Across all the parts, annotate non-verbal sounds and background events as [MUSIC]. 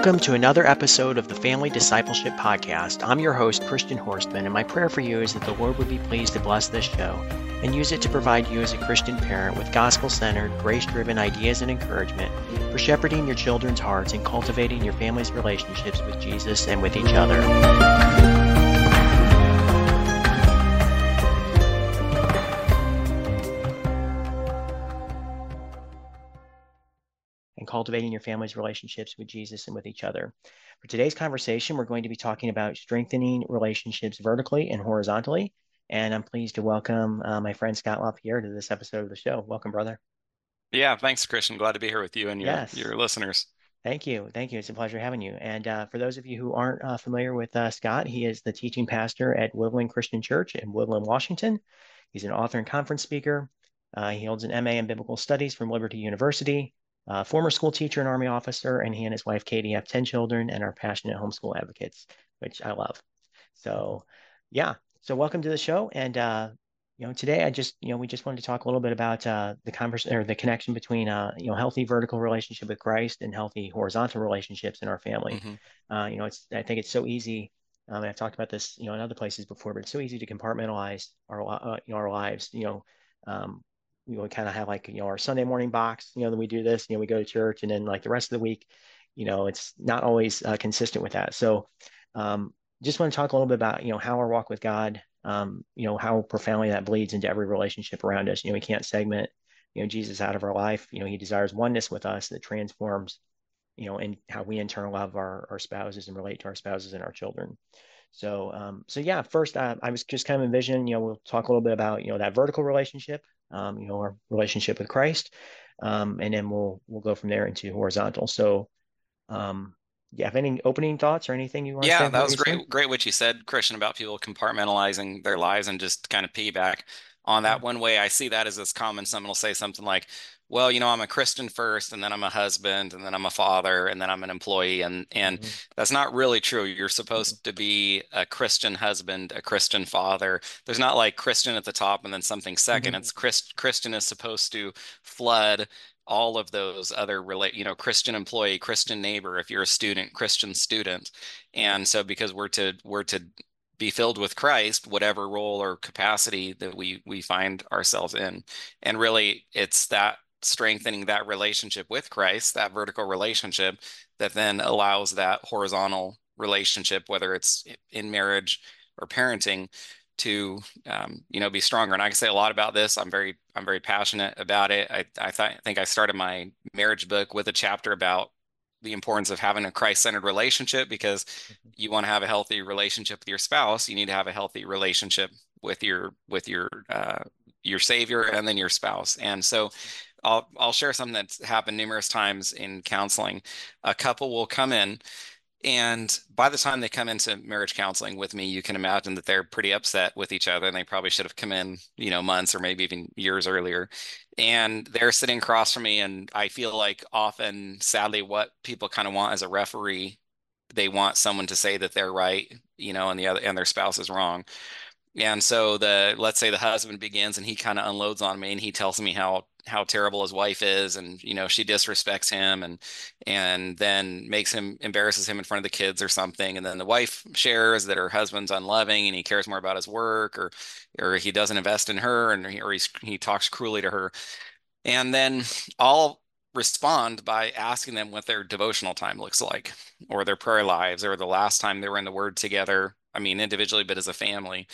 Welcome to another episode of the Family Discipleship Podcast. I'm your host, Christian Horstman, and my prayer for you is that the Lord would be pleased to bless this show and use it to provide you as a Christian parent with gospel centered, grace driven ideas and encouragement for shepherding your children's hearts and cultivating your family's relationships with Jesus and with each other. Cultivating your family's relationships with Jesus and with each other. For today's conversation, we're going to be talking about strengthening relationships vertically and horizontally. And I'm pleased to welcome uh, my friend Scott LaPierre to this episode of the show. Welcome, brother. Yeah, thanks, Christian. Glad to be here with you and your, yes. your listeners. Thank you. Thank you. It's a pleasure having you. And uh, for those of you who aren't uh, familiar with uh, Scott, he is the teaching pastor at Woodland Christian Church in Woodland, Washington. He's an author and conference speaker. Uh, he holds an MA in Biblical Studies from Liberty University uh, former school teacher and Army officer, and he and his wife Katie have 10 children and are passionate homeschool advocates, which I love. So, yeah. So, welcome to the show. And, uh, you know, today I just, you know, we just wanted to talk a little bit about uh, the conversation or the connection between, uh, you know, healthy vertical relationship with Christ and healthy horizontal relationships in our family. Mm-hmm. Uh, you know, it's, I think it's so easy. Um, I've talked about this, you know, in other places before, but it's so easy to compartmentalize our, uh, you know, our lives. You know, um, you know, we kind of have like, you know, our Sunday morning box, you know, then we do this, you know, we go to church and then like the rest of the week, you know, it's not always uh, consistent with that. So um, just want to talk a little bit about, you know, how our walk with God, um, you know, how profoundly that bleeds into every relationship around us. You know, we can't segment, you know, Jesus out of our life. You know, he desires oneness with us that transforms, you know, and how we in turn love our, our spouses and relate to our spouses and our children. So, um, so yeah, first uh, I was just kind of envisioning, you know, we'll talk a little bit about, you know, that vertical relationship, um, you know, our relationship with Christ, um, and then we'll we'll go from there into horizontal. So, um, you have any opening thoughts or anything you want? Yeah, that was great. Said? Great what you said, Christian, about people compartmentalizing their lives and just kind of piggyback on that. One way I see that as this common. Someone will say something like, well, you know, I'm a Christian first, and then I'm a husband, and then I'm a father, and then I'm an employee, and and mm-hmm. that's not really true. You're supposed mm-hmm. to be a Christian husband, a Christian father. There's not like Christian at the top and then something 2nd mm-hmm. It's Christ, Christian is supposed to flood all of those other relate you know christian employee christian neighbor if you're a student christian student and so because we're to we're to be filled with Christ, whatever role or capacity that we we find ourselves in. And really it's that strengthening that relationship with Christ, that vertical relationship that then allows that horizontal relationship, whether it's in marriage or parenting, to um, you know be stronger. And I can say a lot about this. I'm very I'm very passionate about it. I I, th- I think I started my marriage book with a chapter about the importance of having a Christ-centered relationship because mm-hmm. you want to have a healthy relationship with your spouse. You need to have a healthy relationship with your with your uh, your savior and then your spouse. And so I'll I'll share something that's happened numerous times in counseling. A couple will come in and by the time they come into marriage counseling with me, you can imagine that they're pretty upset with each other and they probably should have come in, you know, months or maybe even years earlier. And they're sitting across from me. And I feel like often, sadly, what people kind of want as a referee, they want someone to say that they're right, you know, and the other and their spouse is wrong. And so the let's say the husband begins and he kind of unloads on me and he tells me how how terrible his wife is and you know she disrespects him and and then makes him embarrasses him in front of the kids or something. And then the wife shares that her husband's unloving and he cares more about his work or or he doesn't invest in her and he, or he's, he talks cruelly to her. And then I'll respond by asking them what their devotional time looks like or their prayer lives or the last time they were in the word together. I mean individually but as a family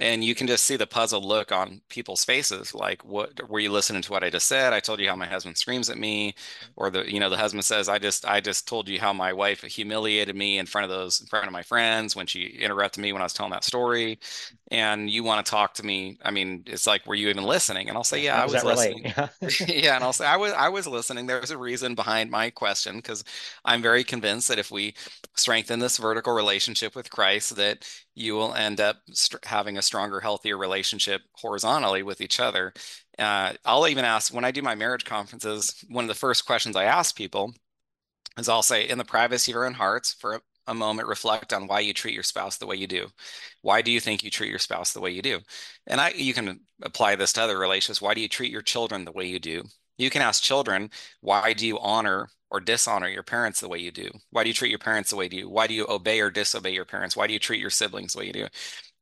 and you can just see the puzzled look on people's faces like what were you listening to what i just said? I told you how my husband screams at me or the you know the husband says i just i just told you how my wife humiliated me in front of those in front of my friends when she interrupted me when i was telling that story and you want to talk to me. I mean it's like were you even listening? And i'll say yeah i was listening. [LAUGHS] Yeah. And i'll say i was i was listening. There's a reason behind my question because i'm very convinced that if we strengthen this vertical relationship with christ that you will end up having a stronger healthier relationship horizontally with each other. Uh, i'll even ask when i do my marriage conferences one of the first questions i ask people is i'll say in the privacy of your own hearts for a moment reflect on why you treat your spouse the way you do. Why do you think you treat your spouse the way you do? And i you can apply this to other relationships. Why do you treat your children the way you do? You can ask children why do you honor or dishonor your parents the way you do? Why do you treat your parents the way you do? Why do you obey or disobey your parents? Why do you treat your siblings the way you do?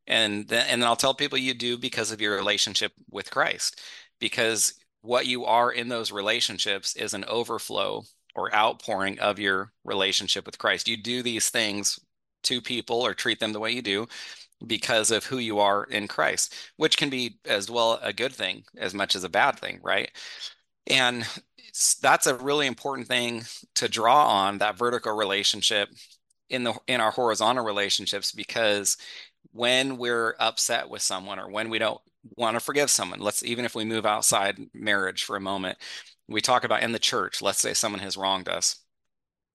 And then, and then I'll tell people you do because of your relationship with Christ, because what you are in those relationships is an overflow or outpouring of your relationship with Christ. You do these things to people or treat them the way you do because of who you are in Christ, which can be as well a good thing as much as a bad thing, right? And that's a really important thing to draw on that vertical relationship in the in our horizontal relationships because when we're upset with someone or when we don't want to forgive someone let's even if we move outside marriage for a moment we talk about in the church let's say someone has wronged us.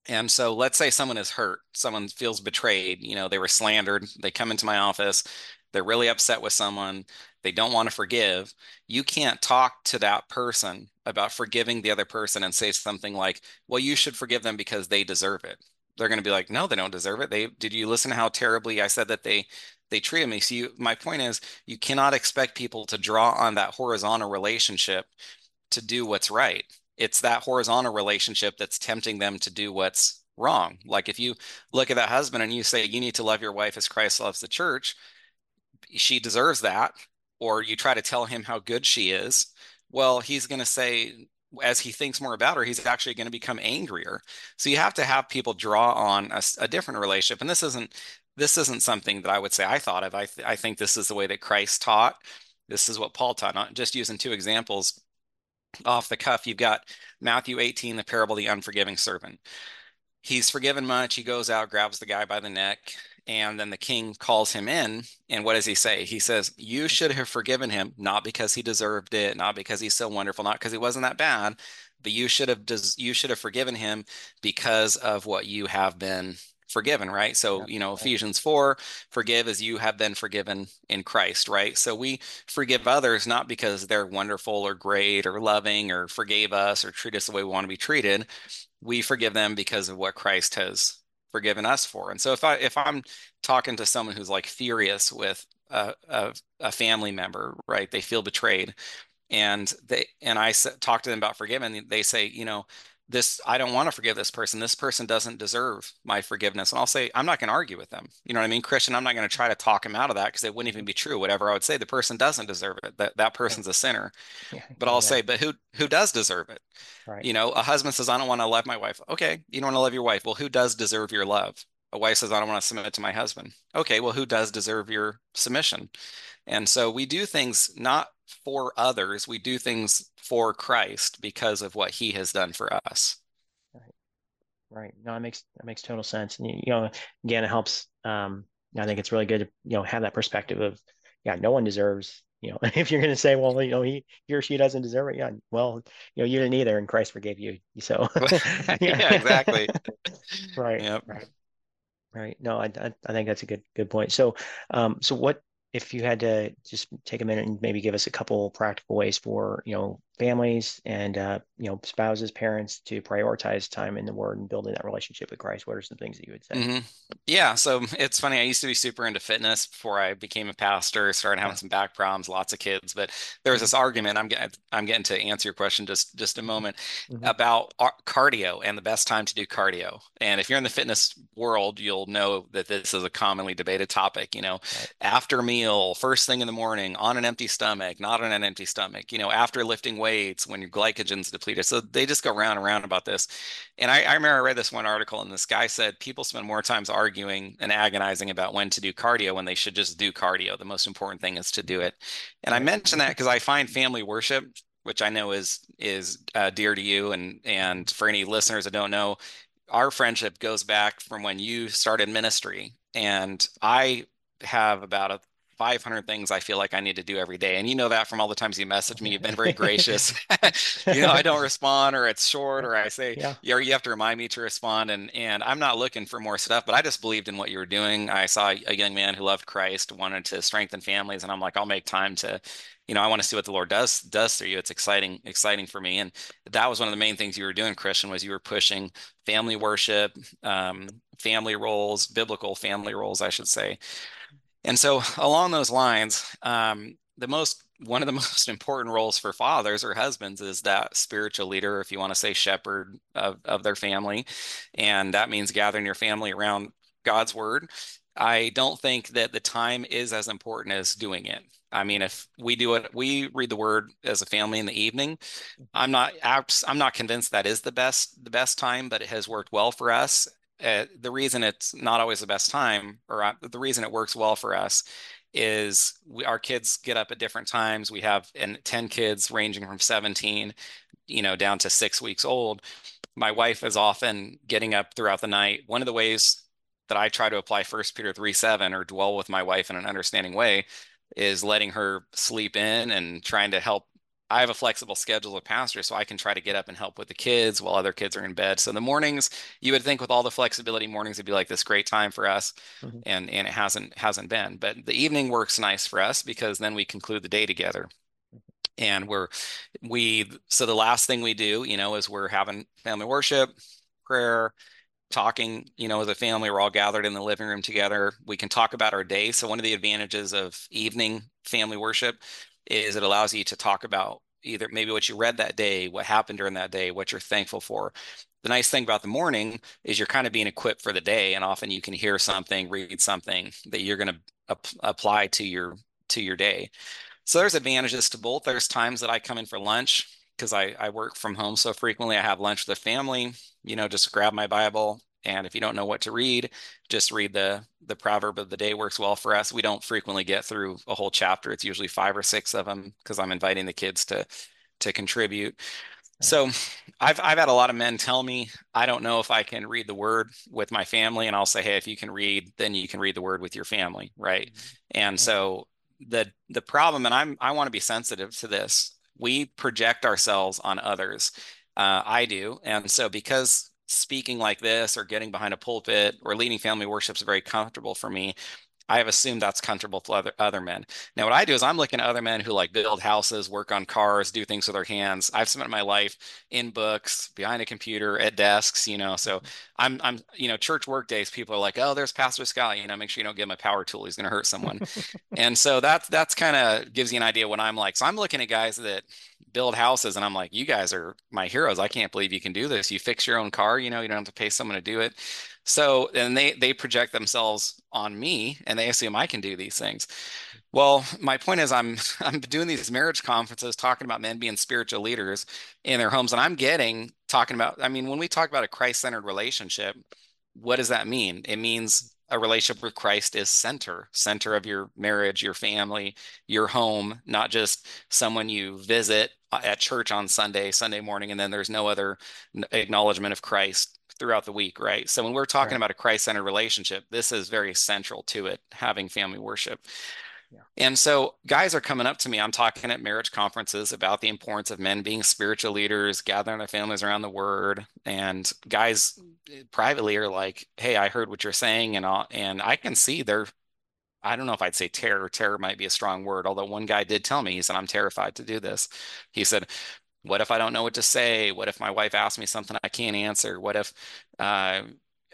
And so let's say someone is hurt someone feels betrayed you know they were slandered they come into my office they're really upset with someone they don't want to forgive. You can't talk to that person about forgiving the other person and say something like well you should forgive them because they deserve it. They're going to be like no they don't deserve it. They did you listen to how terribly i said that they they treated me? So you my point is you cannot expect people to draw on that horizontal relationship to do what's right. It's that horizontal relationship that's tempting them to do what's wrong. Like if you look at that husband and you say you need to love your wife as christ loves the church she deserves that or you try to tell him how good she is well he's going to say as he thinks more about her he's actually going to become angrier. So you have to have people draw on a, a different relationship. And this isn't this isn't something that i would say i thought of. I, th- I think this is the way that christ taught. This is what paul taught. Not just using two examples off the cuff you've got matthew 18 the parable of the unforgiving servant. He's forgiven much. He goes out grabs the guy by the neck and then the king calls him in. And what does he say? He says, You should have forgiven him, not because he deserved it, not because he's so wonderful, not because he wasn't that bad, but you should have you should have forgiven him because of what you have been forgiven, right? So, you know. Ephesians 4, forgive as you have been forgiven in Christ, right? So we forgive others not because they're wonderful or great or loving or forgave us or treat us the way we want to be treated. We forgive them because of what Christ has forgiven us for. And so if I if I'm talking to someone who's like furious with a, a, a family member, right? They feel betrayed, and they and I talk to them about forgiving. They say, you know, this I don't want to forgive this person. This person doesn't deserve my forgiveness. And I'll say, I'm not going to argue with them. You know what I mean? Christian, I'm not going to try to talk him out of that because it wouldn't even be true. Whatever I would say, the person doesn't deserve it. That that person's a sinner. [LAUGHS] Yeah, but I'll yeah. say, but who who does deserve it? Right. You know, a husband says, I don't want to love my wife. Okay, you don't want to love your wife. Well, who does deserve your love? A wife says, I don't want to submit to my husband. Okay, well, who does deserve your submission? And so we do things not for others, we do things for Christ because of what he has done for us. Right. No, it makes that makes total sense. And you know, again, it helps. Um, I think it's really good to you know have that perspective of, yeah, no one deserves. You know, [LAUGHS] if you're going to say, well, you know, he, he or she doesn't deserve it, yeah, well, you know, you didn't either, and Christ forgave you. So, [LAUGHS] yeah. [LAUGHS] yeah, exactly. right. Yep. Right. Right. No, I, I I think that's a good good point. So, um, so what if you had to just take a minute and maybe give us a couple practical ways for you know families and uh, you know spouses parents to prioritize time in the word and building that relationship with christ what are some things that you would say mm-hmm. yeah so it's funny i used to be super into fitness before i became a pastor started having yeah. some back problems lots of kids but there was mm-hmm. this argument i'm getting i'm getting to answer your question just just a moment mm-hmm. about cardio and the best time to do cardio and if you're in the fitness world you'll know that this is a commonly debated topic you know right. after meal first thing in the morning on an empty stomach not on an empty stomach you know after lifting weights weights when your glycogen's depleted. So they just go round and round about this. And I, I remember I read this one article, and this guy said people spend more times arguing and agonizing about when to do cardio when they should just do cardio. The most important thing is to do it. And I mention that because I find family worship which I know is is uh, dear to you, and and for any listeners that don't know, our friendship goes back from when you started ministry, and I have about a 500 things I feel like I need to do every day. And you know that from all the times you message me, you've been very [LAUGHS] gracious. [LAUGHS] you know, I don't respond or it's short or I say, yeah. or you have to remind me to respond. And, and I'm not looking for more stuff, but I just believed in what you were doing. I saw a young man who loved Christ, wanted to strengthen families. And I'm like, I'll make time to, you know, I want to see what the Lord does, does through you. It's exciting, exciting for me. And that was one of the main things you were doing, Christian, was you were pushing family worship, um, family roles, biblical family roles, I should say. And so [LAUGHS] along those lines, um, the most one of the [LAUGHS] most important roles for fathers or husbands is that spiritual leader, if you want to say shepherd of, of their family. And that means gathering your family around God's word. I don't think that the time is as important as doing it. I mean, if we do it, we read the word as a family in the evening. I'm not I'm not convinced that is the best the best time, but it has worked well for us. Uh, the reason it's not always the best time, or uh, the reason it works well for us, is we, our kids get up at different times. We have and 10 kids ranging from 17, you know, down to six weeks old. My wife is often getting up throughout the night. One of the ways that I try to apply First Peter 3 7 or dwell with my wife in an understanding way is letting her sleep in and trying to help. I have a flexible schedule of pastor, so I can try to get up and help with the kids while other kids are in bed. So the mornings, you would think with all the flexibility, mornings would be like this great time for us, mm-hmm. and and it hasn't hasn't been. But the evening works nice for us because then we conclude the day together and we're we so the last thing we do you know is we're having family worship prayer talking, you know, as a family, we're all gathered in the living room together. We can talk about our day. So one of the advantages of evening family worship is it allows you to talk about either maybe what you read that day, what happened during that day, what you're thankful for. The nice thing about the morning is you're kind of being equipped for the day, and often you can hear something, read something that you're going to ap- apply to your to your day. So there's advantages to both. There's times that I come in for lunch because I, I work from home so frequently. I have lunch with the family, you know, just grab my Bible. And if you don't know what to read, just read the the proverb of the day works well for us. We don't frequently get through a whole chapter. It's usually five or six of them because I'm inviting the kids to to contribute. So I've I've had a lot of men tell me I don't know if I can read the word with my family and I'll say hey if you can read then you can read the word with your family right mm-hmm. and so the the problem and I'm I want to be sensitive to this we project ourselves on others. Uh, I do. And so because speaking like this or getting behind a pulpit or leading family worship is very comfortable for me, I have assumed that's comfortable for other, other men. Now, what I do is I'm looking at other men who like build houses, work on cars, do things with their hands. I've spent my life in books, behind a computer, at desks, you know. So mm-hmm. I'm, I'm, you know, church work days, people are like, oh, there's Pastor Scott, you know, make sure you don't give him a power tool. He's going to hurt someone. [LAUGHS] and so that's, that's kind of gives you an idea what I'm like. So I'm looking at guys that build houses and I'm like, you guys are my heroes. I can't believe you can do this. You fix your own car, you know, you don't have to pay someone to do it. So, and they they project themselves on me and they assume I can do these things. Well, my point is I'm [LAUGHS] I'm doing these marriage conferences talking about men being spiritual leaders in their homes and I'm getting talking about I mean when we talk about a Christ-centered relationship, what does that mean? It means a relationship with Christ is center, center of your marriage, your family, your home, not just someone you visit at church on Sunday, Sunday morning, and then there's no other acknowledgement of Christ throughout the week, right? So when we're talking right. about a Christ-centered relationship, this is very central to it, having family worship. Yeah. And so guys are coming up to me. I'm talking at marriage conferences about the importance of men being spiritual leaders, gathering their families around the word. And guys eh, privately are like, "Hey, I heard what you're saying," and all, and I can see they're. I don't know if I'd say terror. Terror might be a strong word. Although one guy did tell me, he said, "I'm terrified to do this." He said, what if I don't know what to say? What if my wife asks me something I can't answer? What if uh,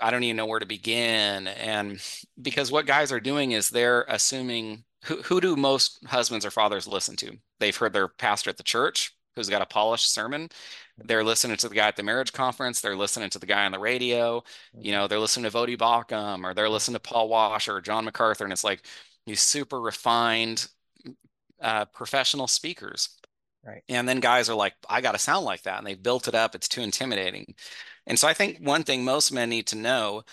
I don't even know where to begin? And because what guys are doing is they're assuming who, who do most husbands or fathers listen to? They've heard their pastor at the church who's got a polished sermon. They're listening to the guy at the marriage conference. They're listening to the guy on the radio. You know, they're listening to Voddie Baucham or they're listening to Paul Washer or John MacArthur. And it's like these super refined uh, professional speakers Right. And then guys are like, I got to sound like that. And they've built it up. It's too intimidating. And so I think one thing most men need to know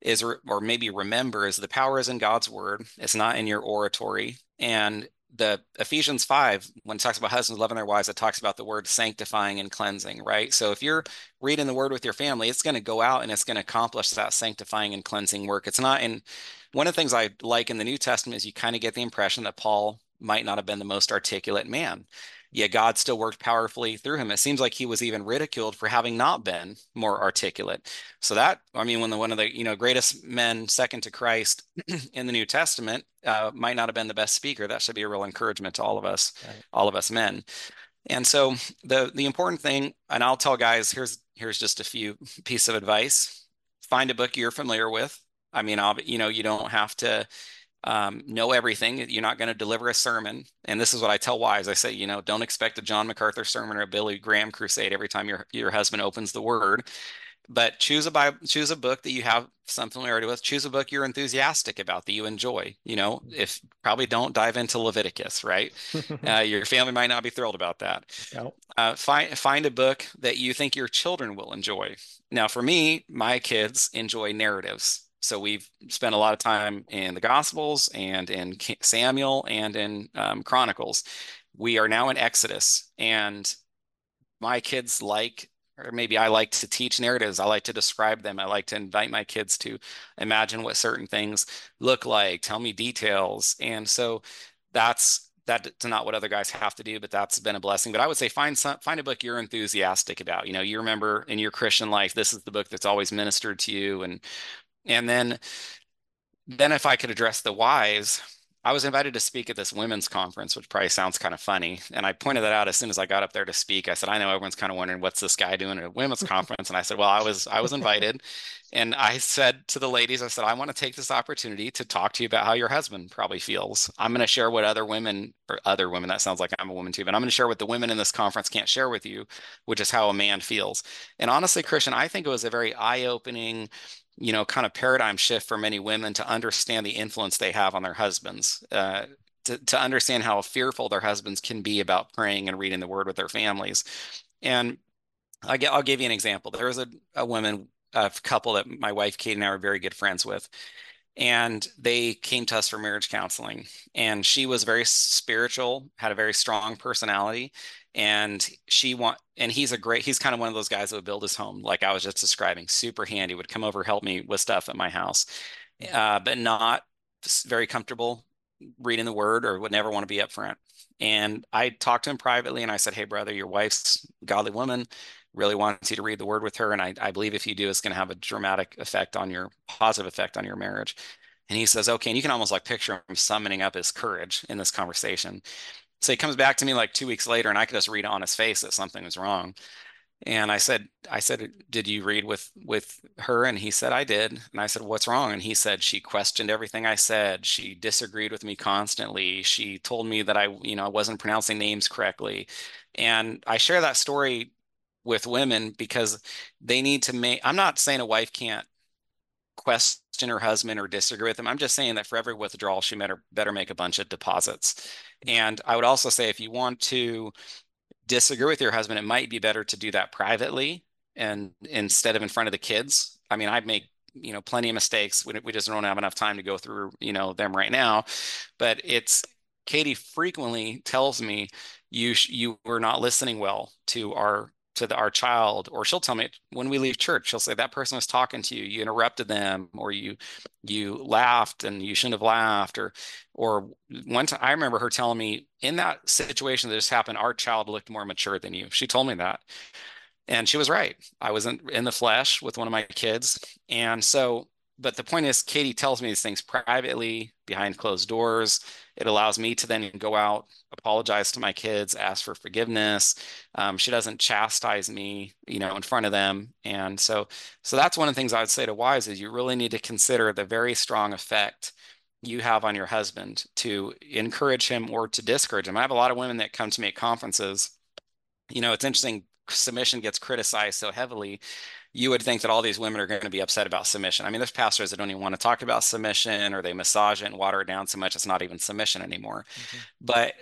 is, or maybe remember, is the power is in God's word. It's not in your oratory. And the Ephesians 5, when it talks about husbands loving their wives, it talks about the word sanctifying and cleansing, right? So if you're reading the word with your family, it's going to go out and it's going to accomplish that sanctifying and cleansing work. It's not in one of the things I like in the New Testament is you kind of get the impression that Paul might not have been the most articulate man yet God still worked powerfully through him. It seems like he was even ridiculed for having not been more articulate. So that, I mean, when the one of the you know greatest men, second to Christ [CLEARS THROAT] in the New Testament, uh, might not have been the best speaker. That should be a real encouragement to all of us, right. all of us men. And so the the important thing, and I'll tell guys, here's here's just a few piece of advice: find a book you're familiar with. I mean, I'll, you know, you don't have to um, know everything. You're not going to deliver a sermon. And this is what I tell wives. I say, you know, don't expect a John MacArthur sermon or a Billy Graham crusade every time your your husband opens the word. But choose a Bible, choose a book that you have some familiarity with. Choose a book you're enthusiastic about that you enjoy. You know, if probably don't dive into Leviticus, right? [LAUGHS] uh, your family might not be thrilled about that. Nope. Uh, find find a book that you think your children will enjoy. Now, for me, my kids enjoy narratives so we've spent a lot of time in the Gospels and in Samuel and in um, Chronicles. We are now in Exodus, and my kids like, or maybe I like to teach narratives. I like to describe them. I like to invite my kids to imagine what certain things look like, tell me details. And so that's that's not what other guys have to do, but that's been a blessing. But I would say find some find a book you're enthusiastic about. You know, you remember in your Christian life, this is the book that's always ministered to you, and and then, then if I could address the whys, I was invited to speak at this women's conference, which probably sounds kind of funny. And I pointed that out as soon as I got up there to speak. I said, I know everyone's kind of wondering what's this guy doing at a women's [LAUGHS] conference. And I said, Well, I was I was invited. And I said to the ladies, I said, I want to take this opportunity to talk to you about how your husband probably feels. I'm going to share what other women or other women, that sounds like I'm a woman too, but I'm going to share what the women in this conference can't share with you, which is how a man feels. And honestly, Christian, I think it was a very eye-opening you know, kind of paradigm shift for many women to understand the influence they have on their husbands, uh, to, to understand how fearful their husbands can be about praying and reading the word with their families. And I, I'll give you an example. There was a, a woman, a couple that my wife Kate and I were very good friends with and they came to us for marriage counseling and she was very spiritual had a very strong personality and she want and he's a great he's kind of one of those guys that would build his home like i was just describing super handy would come over help me with stuff at my house uh, but not very comfortable reading the word or would never want to be up front and i talked to him privately and i said hey brother your wife's godly woman really wants you to read the word with her. And I, I believe if you do, it's going to have a dramatic effect on your positive effect on your marriage. And he says, okay. And you can almost like picture him summoning up his courage in this conversation. So he comes back to me like two weeks later, and I could just read on his face that something was wrong. And I said, I said, did you read with with her? And he said, I did. And I said, what's wrong? And he said, she questioned everything I said. She disagreed with me constantly. She told me that I, you know, I wasn't pronouncing names correctly. And I share that story with women because they need to make i'm not saying a wife can't question her husband or disagree with him i'm just saying that for every withdrawal she better better make a bunch of deposits. And i would also say if you want to disagree with your husband it might be better to do that privately and instead of in front of the kids. I mean i make you know plenty of mistakes. We, we just don't have enough time to go through you know them right now. But it's katie frequently tells me you you were not listening well to our to the, our child or she'll tell me when we leave church she'll say that person was talking to you. You interrupted them or you you laughed and you shouldn't have laughed or or one time i remember her telling me in that situation that just happened our child looked more mature than you. She told me that. And she was right. I was in, in the flesh with one of my kids. And so but the point is katie tells me these things privately behind closed doors it allows me to then go out, apologize to my kids, ask for forgiveness. Um, she doesn't chastise me, you know, in front of them. And so, so that's one of the things I would say to wives is you really need to consider the very strong effect you have on your husband to encourage him or to discourage him. I have a lot of women that come to me at conferences. You know, it's interesting. Submission gets criticized so heavily you would think that all these women are going to be upset about submission. I mean, there's pastors that don't even want to talk about submission or they massage it and water it down so much it's not even submission anymore. Mm-hmm. But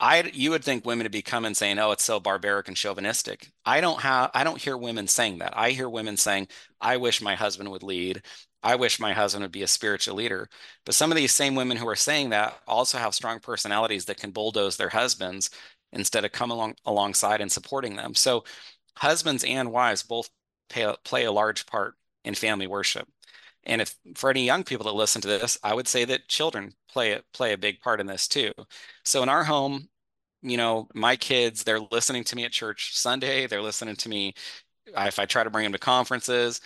I you would think women would be coming saying, "Oh, it's so barbaric and chauvinistic." I don't have I don't hear women saying that. I hear women saying, "I wish my husband would lead. I wish my husband would be a spiritual leader." But some of these same women who are saying that also have strong personalities that can bulldoze their husbands instead of come along alongside and supporting them. So husbands and wives both pay, play a large part in family worship. And if for any young people that listen to this, I would say that children play play a big part in this too. So in our home, you know, my kids, they're listening to me at church Sunday. They're listening to me if I try to bring them to conferences.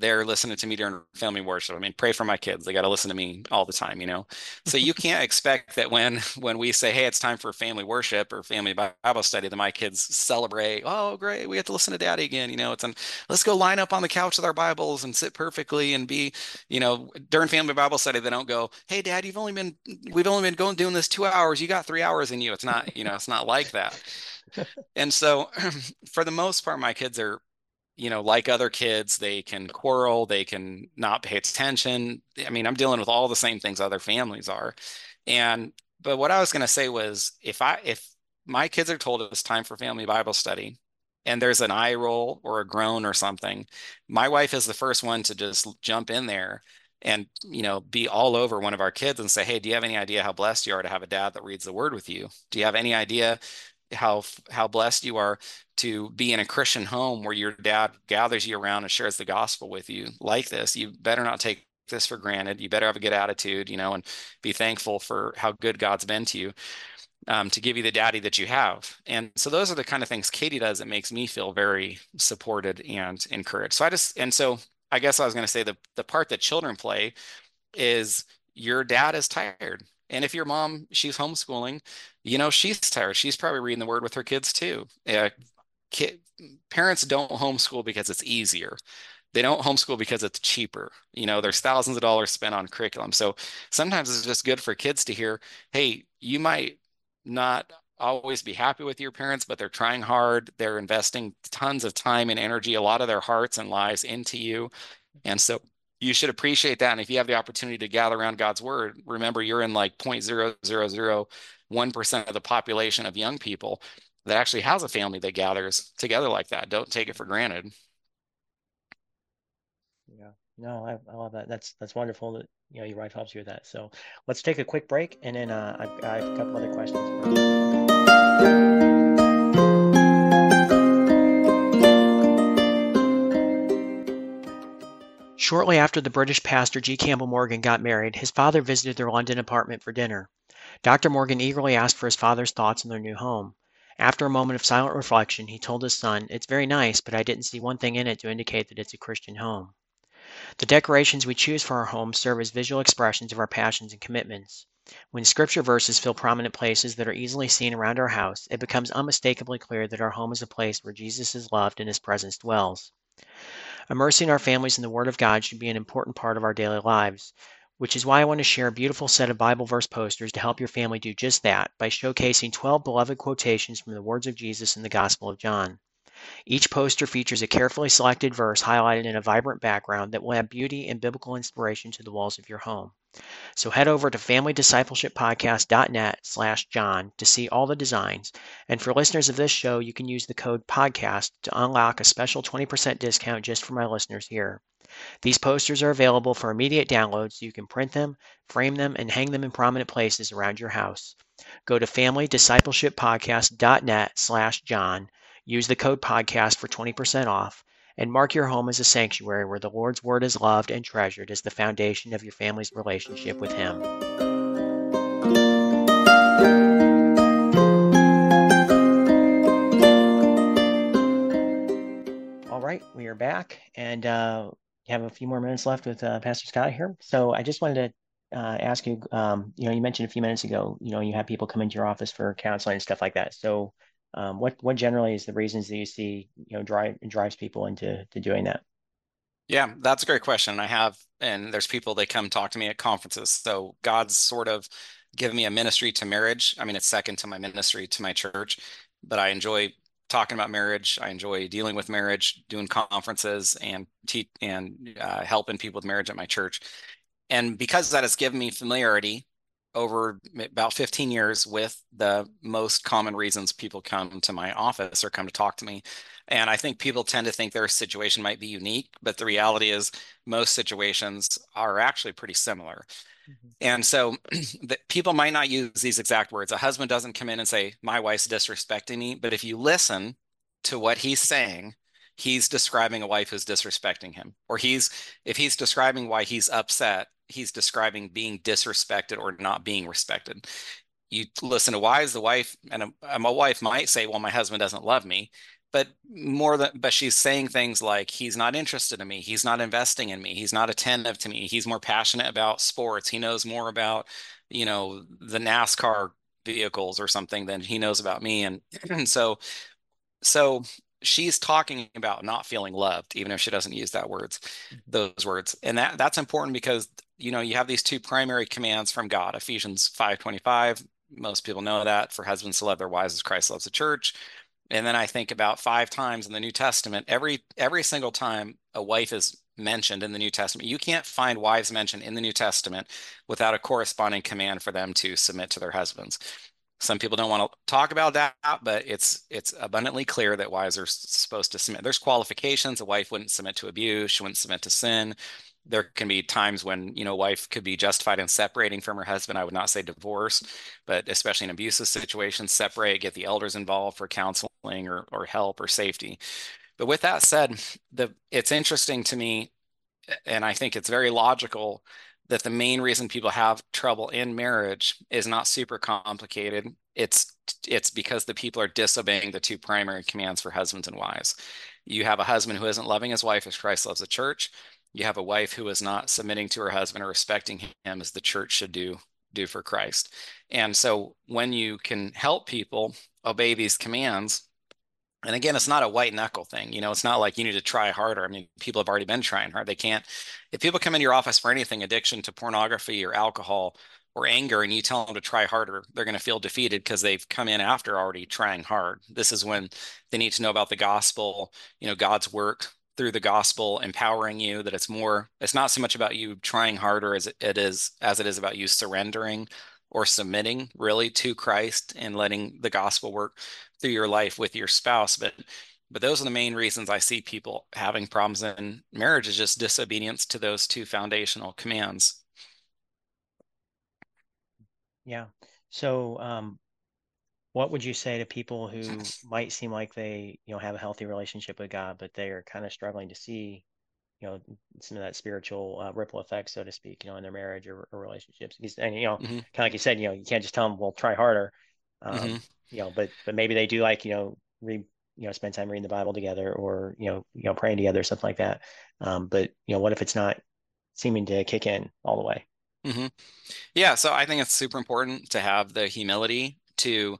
They're listening to me during family worship. I mean, pray for my kids. They got to listen to me all the time, you know. So you can't expect that when [LAUGHS] when we say, "Hey, it's time for family worship or family Bible study," that my kids celebrate. Oh, great, we have to listen to Daddy again. You know, it's an let's go line up on the couch with our Bibles and sit perfectly and be, you know, during family Bible study. They don't go, "Hey, Dad, you've only been we've only been going doing this two hours. You got three hours in you." It's not, you know, it's not like that. [LAUGHS] and so, [CLEARS THROAT] for the most part, my kids are you know, like other kids, they can quarrel, they can not pay attention. I mean, I'm dealing with all the same things other families are. And but what I was going to say was if I if my kids are told it's time for family Bible study and there's an eye roll or a groan or something, my wife is the first one to just jump in there and you know be all over one of our kids and say hey do you have any idea how blessed you are to have a dad that reads the word with you do you have any idea how how blessed you are to be in a Christian home where your dad gathers you around and shares the gospel with you like this. You better not take this for granted. You better have a good attitude, you know, and be thankful for how good God's been to you. Um, to give you the daddy that you have. And so those are the kind of things Katie does that makes me feel very supported and encouraged. So I just, and so I guess I was going to say the, the part that children play is your dad is tired. And if your mom, she's homeschooling, you know, she's tired. She's probably reading the word with her kids too. Uh, parents don't homeschool because it's easier. They don't homeschool because it's cheaper. You know, there's thousands of dollars spent on curriculum. So sometimes it's just good for kids to hear, hey, you might not always be happy with your parents, but they're trying hard. They're investing tons of time and energy, a lot of their hearts and lives into you. And so you should appreciate that. And if you have the opportunity to gather around God's word, remember you're in like 0.0001% of the population of young people that actually has a family that gathers together like that. Don't take it for granted. Yeah, no, I, I love that. That's that's wonderful that you know your wife helps you with that. So let's take a quick break, and then uh, I've, I have a couple other questions. Shortly after the British pastor G. Campbell Morgan got married, his father visited their London apartment for dinner. Dr. Morgan eagerly asked for his father's thoughts on their new home. After a moment of silent reflection, he told his son, It's very nice, but I didn't see one thing in it to indicate that it's a Christian home. The decorations we choose for our homes serve as visual expressions of our passions and commitments. When scripture verses fill prominent places that are easily seen around our house, it becomes unmistakably clear that our home is a place where Jesus is loved and his presence dwells. Immersing our families in the Word of God should be an important part of our daily lives, which is why I want to share a beautiful set of Bible verse posters to help your family do just that by showcasing 12 beloved quotations from the words of Jesus in the Gospel of John. Each poster features a carefully selected verse highlighted in a vibrant background that will add beauty and biblical inspiration to the walls of your home. So head over to familydiscipleshippodcast.net slash John to see all the designs. And for listeners of this show, you can use the code PODCAST to unlock a special 20% discount just for my listeners here. These posters are available for immediate download so you can print them, frame them, and hang them in prominent places around your house. Go to familydiscipleshippodcast.net slash John, use the code PODCAST for 20% off, and mark your home as a sanctuary where the Lord's word is loved and treasured as the foundation of your family's relationship with Him. All right, we are back and uh, have a few more minutes left with uh, Pastor Scott here. So I just wanted to uh, ask you, um, you know, you mentioned a few minutes ago, you know, you have people come into your office for counseling and stuff like that. So um, what what generally is the reasons that you see you know drive drives people into to doing that? Yeah, that's a great question. I have, and there's people they come talk to me at conferences. So God's sort of given me a ministry to marriage. I mean, it's second to my ministry to my church, but I enjoy talking about marriage. I enjoy dealing with marriage, doing conferences, and te- and uh, helping people with marriage at my church. And because that has given me familiarity over about 15 years with the most common reasons people come to my office or come to talk to me. And I think people tend to think their situation might be unique, but the reality is most situations are actually pretty similar. Mm-hmm. And so [CLEARS THROAT] that people might not use these exact words. A husband doesn't come in and say, My wife's disrespecting me. But if you listen to what he's saying, he's describing a wife who's disrespecting him. Or he's, if he's describing why he's upset, he's describing being disrespected or not being respected. You listen to why is the wife, and a, a wife might say, Well, my husband doesn't love me. but more than but she's saying things like he's not interested in me he's not investing in me he's not attentive to me he's more passionate about sports he knows more about you know the nascar vehicles or something than he knows about me and, and [CLEARS THROAT] so so she's talking about not feeling loved even if she doesn't use that words those words. And that that's important because you know you have these two primary commands from god ephesians 5.25 most people know that for husbands to love their wives as christ loves the church. And then I think about five times in the New Testament, every every single time a wife is mentioned in the New Testament, you can't find wives mentioned in the New Testament without a corresponding command for them to submit to their husbands. Some people don't want to talk about that, but it's it's abundantly clear that wives are supposed to submit. There's qualifications. A wife wouldn't submit to abuse. She wouldn't submit to sin there can be times when you know wife could be justified in separating from her husband i would not say divorce but especially in abusive situations separate get the elders involved for counseling or, or help or safety but with that said the it's interesting to me and i think it's very logical that the main reason people have trouble in marriage is not super complicated. It's it's because the people are disobeying the two primary commands for husbands and wives. You have a husband who isn't loving his wife as christ loves the church. You have a wife who is not submitting to her husband or respecting him as the church should do do for Christ. And so when you can help people obey these commands, and again, it's not a white knuckle thing. You know, it's not like you need to try harder. I mean, people have already been trying hard. They can't, if people come into your office for anything, addiction to pornography or alcohol or anger, and you tell them to try harder, they're going to feel defeated because they've come in after already trying hard. This is when they need to know about the gospel, you know, God's work through the gospel empowering you that it's more it's not so much about you trying harder as it is as it is about you surrendering or submitting really to Christ and letting the gospel work through your life with your spouse but but those are the main reasons I see people having problems in marriage is just disobedience to those two foundational commands. Yeah. So um, what would you say to people who might seem like they you know have a healthy relationship with god but they are kind of struggling to see you know some of that spiritual uh, ripple effect so to speak you know in their marriage or, or relationships and you know mm-hmm. kind of like you said you know you can't just tell them well try harder um, mm-hmm. you know but but maybe they do like you know read you know spend time reading the bible together or you know you know praying together or something like that um, but you know what if it's not seeming to kick in all the way mm-hmm. yeah so i think it's super important to have the humility to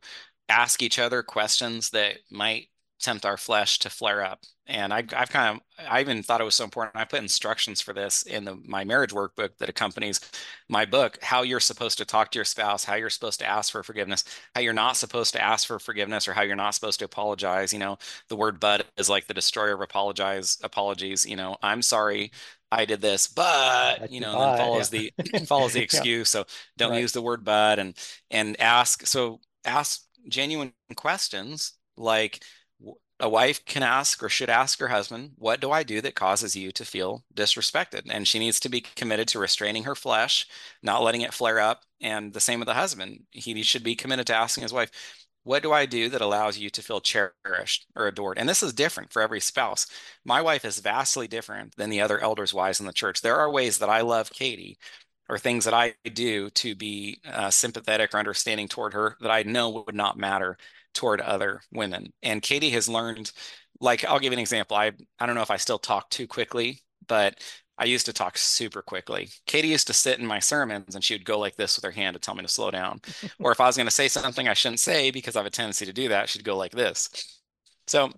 ask each other questions that might tempt our flesh to flare up. And I, I've kind of, I even thought it was so important. I put instructions for this in the my marriage workbook that accompanies my book. How you're supposed to talk to your spouse, how you're supposed to ask for forgiveness, how you're not supposed to ask for forgiveness, or how you're not supposed to apologize. You know, the word "but" is like the destroyer of apologize apologies. You know, I'm sorry. I did this, but you know, then follows yeah. the follows the [LAUGHS] [LAUGHS] excuse. yeah. So don't right. use the word "but" and and ask. So ask genuine questions like a wife can ask or should ask her husband, What do I do that causes you to feel disrespected? And she needs to be committed to restraining her flesh, not letting it flare up. And the same with the husband. He should be committed to asking his wife, What do I do that allows you to feel cherished or adored? And this is different for every spouse. My wife is vastly different than the other elders' wives in the church. There are ways that I love Katie or things that I do to be uh, sympathetic or understanding toward her that I know would not matter toward other women. And Katie has learned, like, I'll give you an example. I, I don't know if I still talk too quickly, but I used to talk super quickly. Katie used to sit in my sermons and she would go like this with her hand to tell me to slow down. [LAUGHS] or if I was going to say something I shouldn't say because I have a tendency to do that, she'd go like this. So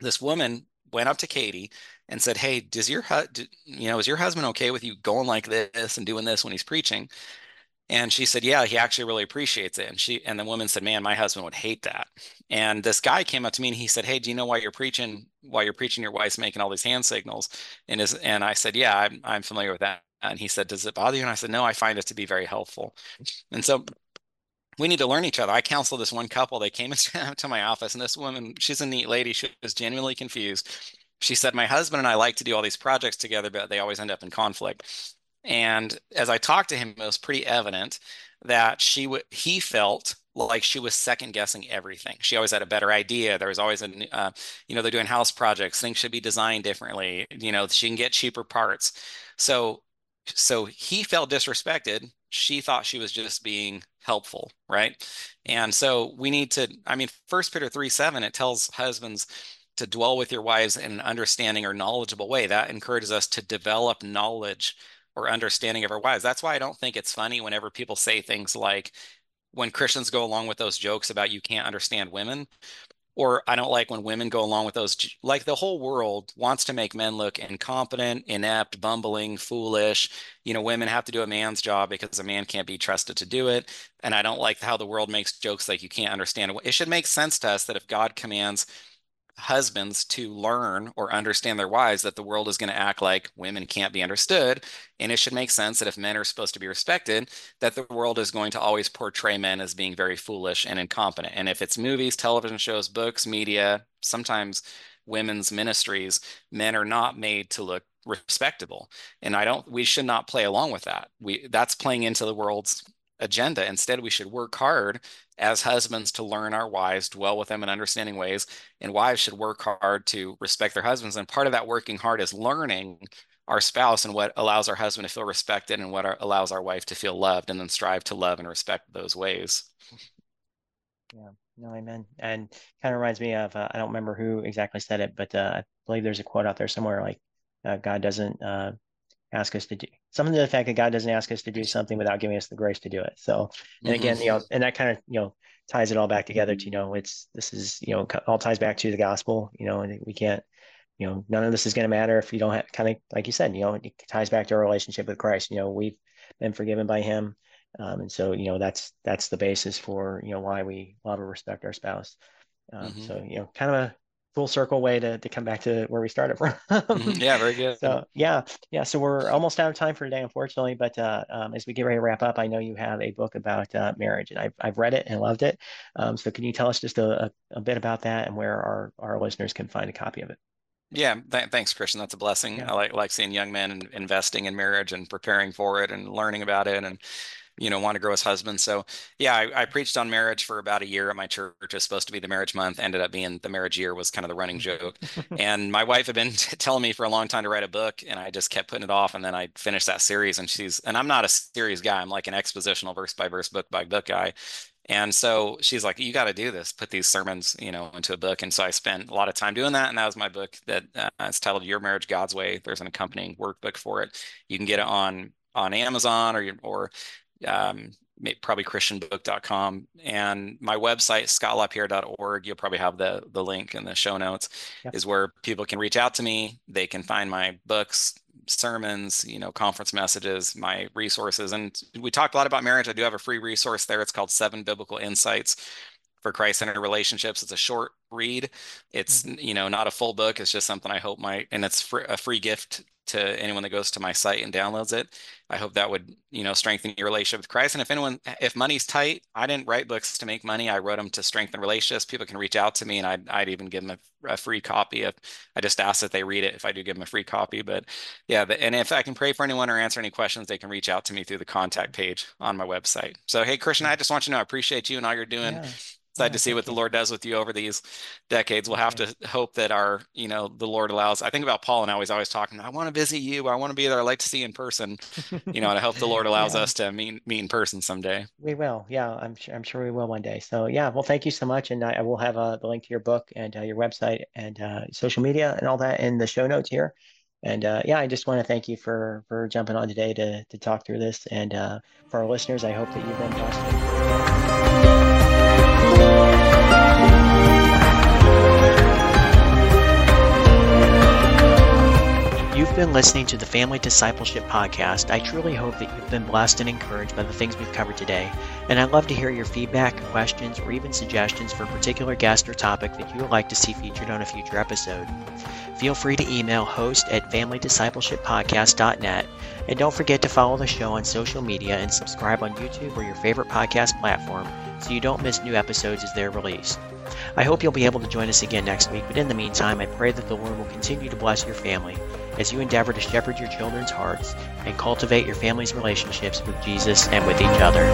this woman went up to Katie and said, "Hey, does your you know is your husband okay with you going like this and doing this when he's preaching?" And she said, "Yeah, he actually really appreciates it." And she and the woman said, "Man, my husband would hate that." And this guy came up to me and he said, "Hey, do you know why you're preaching? Why you're preaching? Your wife's making all these hand signals." And is and I said, "Yeah, I'm I'm familiar with that." And he said, "Does it bother you?" And I said, "No, I find it to be very helpful." And so we need to learn each other. I counseled this one couple. They came [LAUGHS] into my office, and this woman, she's a neat lady. She was genuinely confused she said, My husband and I like to do all these projects together, but they always end up in conflict. And as I talked to him, it was pretty evident that she would he felt like she was second guessing everything. She always had a better idea. There was always a, uh, you know, they're doing house projects. Things should be designed differently. You know, she can get cheaper parts. So, so he felt disrespected she thought she was just being helpful, right? And so we need to, I mean, First Peter 3 7, it tells husbands to dwell with your wives in an understanding or knowledgeable way. That encourages us to develop knowledge or understanding of our wives. That's why I don't think it's funny whenever people say things like, when Christians go along with those jokes about you can't understand women, or I don't like when women go along with those. Like the whole world wants to make men look incompetent, inept, bumbling, foolish. You know, women have to do a man's job because a man can't be trusted to do it. And I don't like how the world makes jokes like you can't understand. It should make sense to us that if God commands husbands to learn or understand their wives that the world is going to act like women can't be understood. And it should make sense that if men are supposed to be respected, that the world is going to always portray men as being very foolish and incompetent. And if it's movies, television shows, books, media, sometimes women's ministries, men are not made to look respectable. And I don't, we should not play along with that. We, that's playing into the world's agenda. Instead, we should work hard as husbands to learn our wives, dwell with them in understanding ways, and wives should work hard to respect their husbands. And part of that working hard is learning our spouse and what allows our husband to feel respected and what our, allows our wife to feel loved, and then strive to love and respect those ways. Yeah, no, amen. And kind of reminds me of uh, I don't remember who exactly said it, but uh, I believe there's a quote out there somewhere like uh, God doesn't uh, ask us to do something to the fact that God doesn't ask us to do something without giving us the grace to do it. So, and again, mm-hmm. you know, and that kind of, you know, ties it all back together to, you know, it's, this is, you know, all ties back to the gospel, you know, and we can't, you know, none of this is going to matter if you don't have kind of, like you said, you know, it ties back to our relationship with Christ. You know, we've been forgiven by him. Um, and so, you know, that's, that's the basis for, you know, why we love or respect our spouse. Um, mm-hmm. So, you know, kind of a full circle way to, to come back to where we started from. Mm-hmm. yeah, very good. So yeah, yeah. So we're almost out of time for today, unfortunately. But uh, um, as we get ready to wrap up, I know you have a book about uh, marriage, and I've, I've read it and loved it. Um, so can you tell us just a, a, a, bit about that and where our, our listeners can find a copy of it? Yeah, th- thanks, Christian. That's a blessing. Yeah. I like like seeing young men investing in marriage and preparing for it and learning about it and you know, want to grow as husbands. So yeah, I, I, preached on marriage for about a year at my church. It was supposed to be the marriage month, ended up being the marriage year was kind of the running joke. [LAUGHS] and my wife had been t- [LAUGHS] telling me for a long time to write a book and I just kept putting it off. And then I finished that series and she's, and I'm not a series guy. I'm like an expositional verse by verse, book by book guy. And so she's like, you got to do this, put these sermons, you know, into a book. And so I spent a lot of time doing that. And that was my book that uh, it's titled Your Marriage God's Way. There's an accompanying workbook for it. You can get it on on Amazon or or um, probably christianbook.com and my website scottlapierre.org you'll probably have the the link in the show notes yep. is where people can reach out to me. They can find my books sermons you know conference messages my resources. And we talked a lot about marriage. I do have a free resource there. It's called seven biblical insights for christ-centered relationships. It's a short read. It's mm-hmm. you know not a full book. It's just something i hope might and it's fr- a free gift to anyone that goes to my site and downloads it. I hope that would, you know, strengthen your relationship with Christ. And if anyone, if money's tight, I didn't write books to make money. I wrote them to strengthen relationships. People can reach out to me and I'd, I'd even give them a, a free copy if I just ask that they read it. If I do give them a free copy, but yeah. The, and if I can pray for anyone or answer any questions, they can reach out to me through the contact page on my website. So, Hey, Christian, I mm. just want you to know, I appreciate you and all you're doing. Yeah excited to see what the Lord does with you over these decades. We'll have to hope that our, you know, the Lord allows. I think about Paul and how he's always talking. I want to visit you. I want to be there. I like to see you in person. [LAUGHS] You know, and I hope the Lord allows yeah. us to meet meet in person someday. We will. Yeah, I'm sure. I'm sure we will one day. So yeah, well, thank you so much, and I, I will have uh, the link to your book and uh, your website and uh, social media and all that in the show notes here. And uh, yeah, I just want to thank you for for jumping on today to to talk through this. And uh, for our listeners, I hope that you've been blessed. You've been listening to the Family Discipleship Podcast. I truly hope that you've been blessed and encouraged by the things we've covered today. And I'd love to hear your feedback, questions, or even suggestions for a particular guest or topic that you would like to see featured on a future episode. Feel free to email host at familydiscipleshippodcast.net. And don't forget to follow the show on social media and subscribe on YouTube or your favorite podcast platform so you don't miss new episodes as they're released. I hope you'll be able to join us again next week, but in the meantime, I pray that the Lord will continue to bless your family as you endeavor to shepherd your children's hearts and cultivate your family's relationships with Jesus and with each other.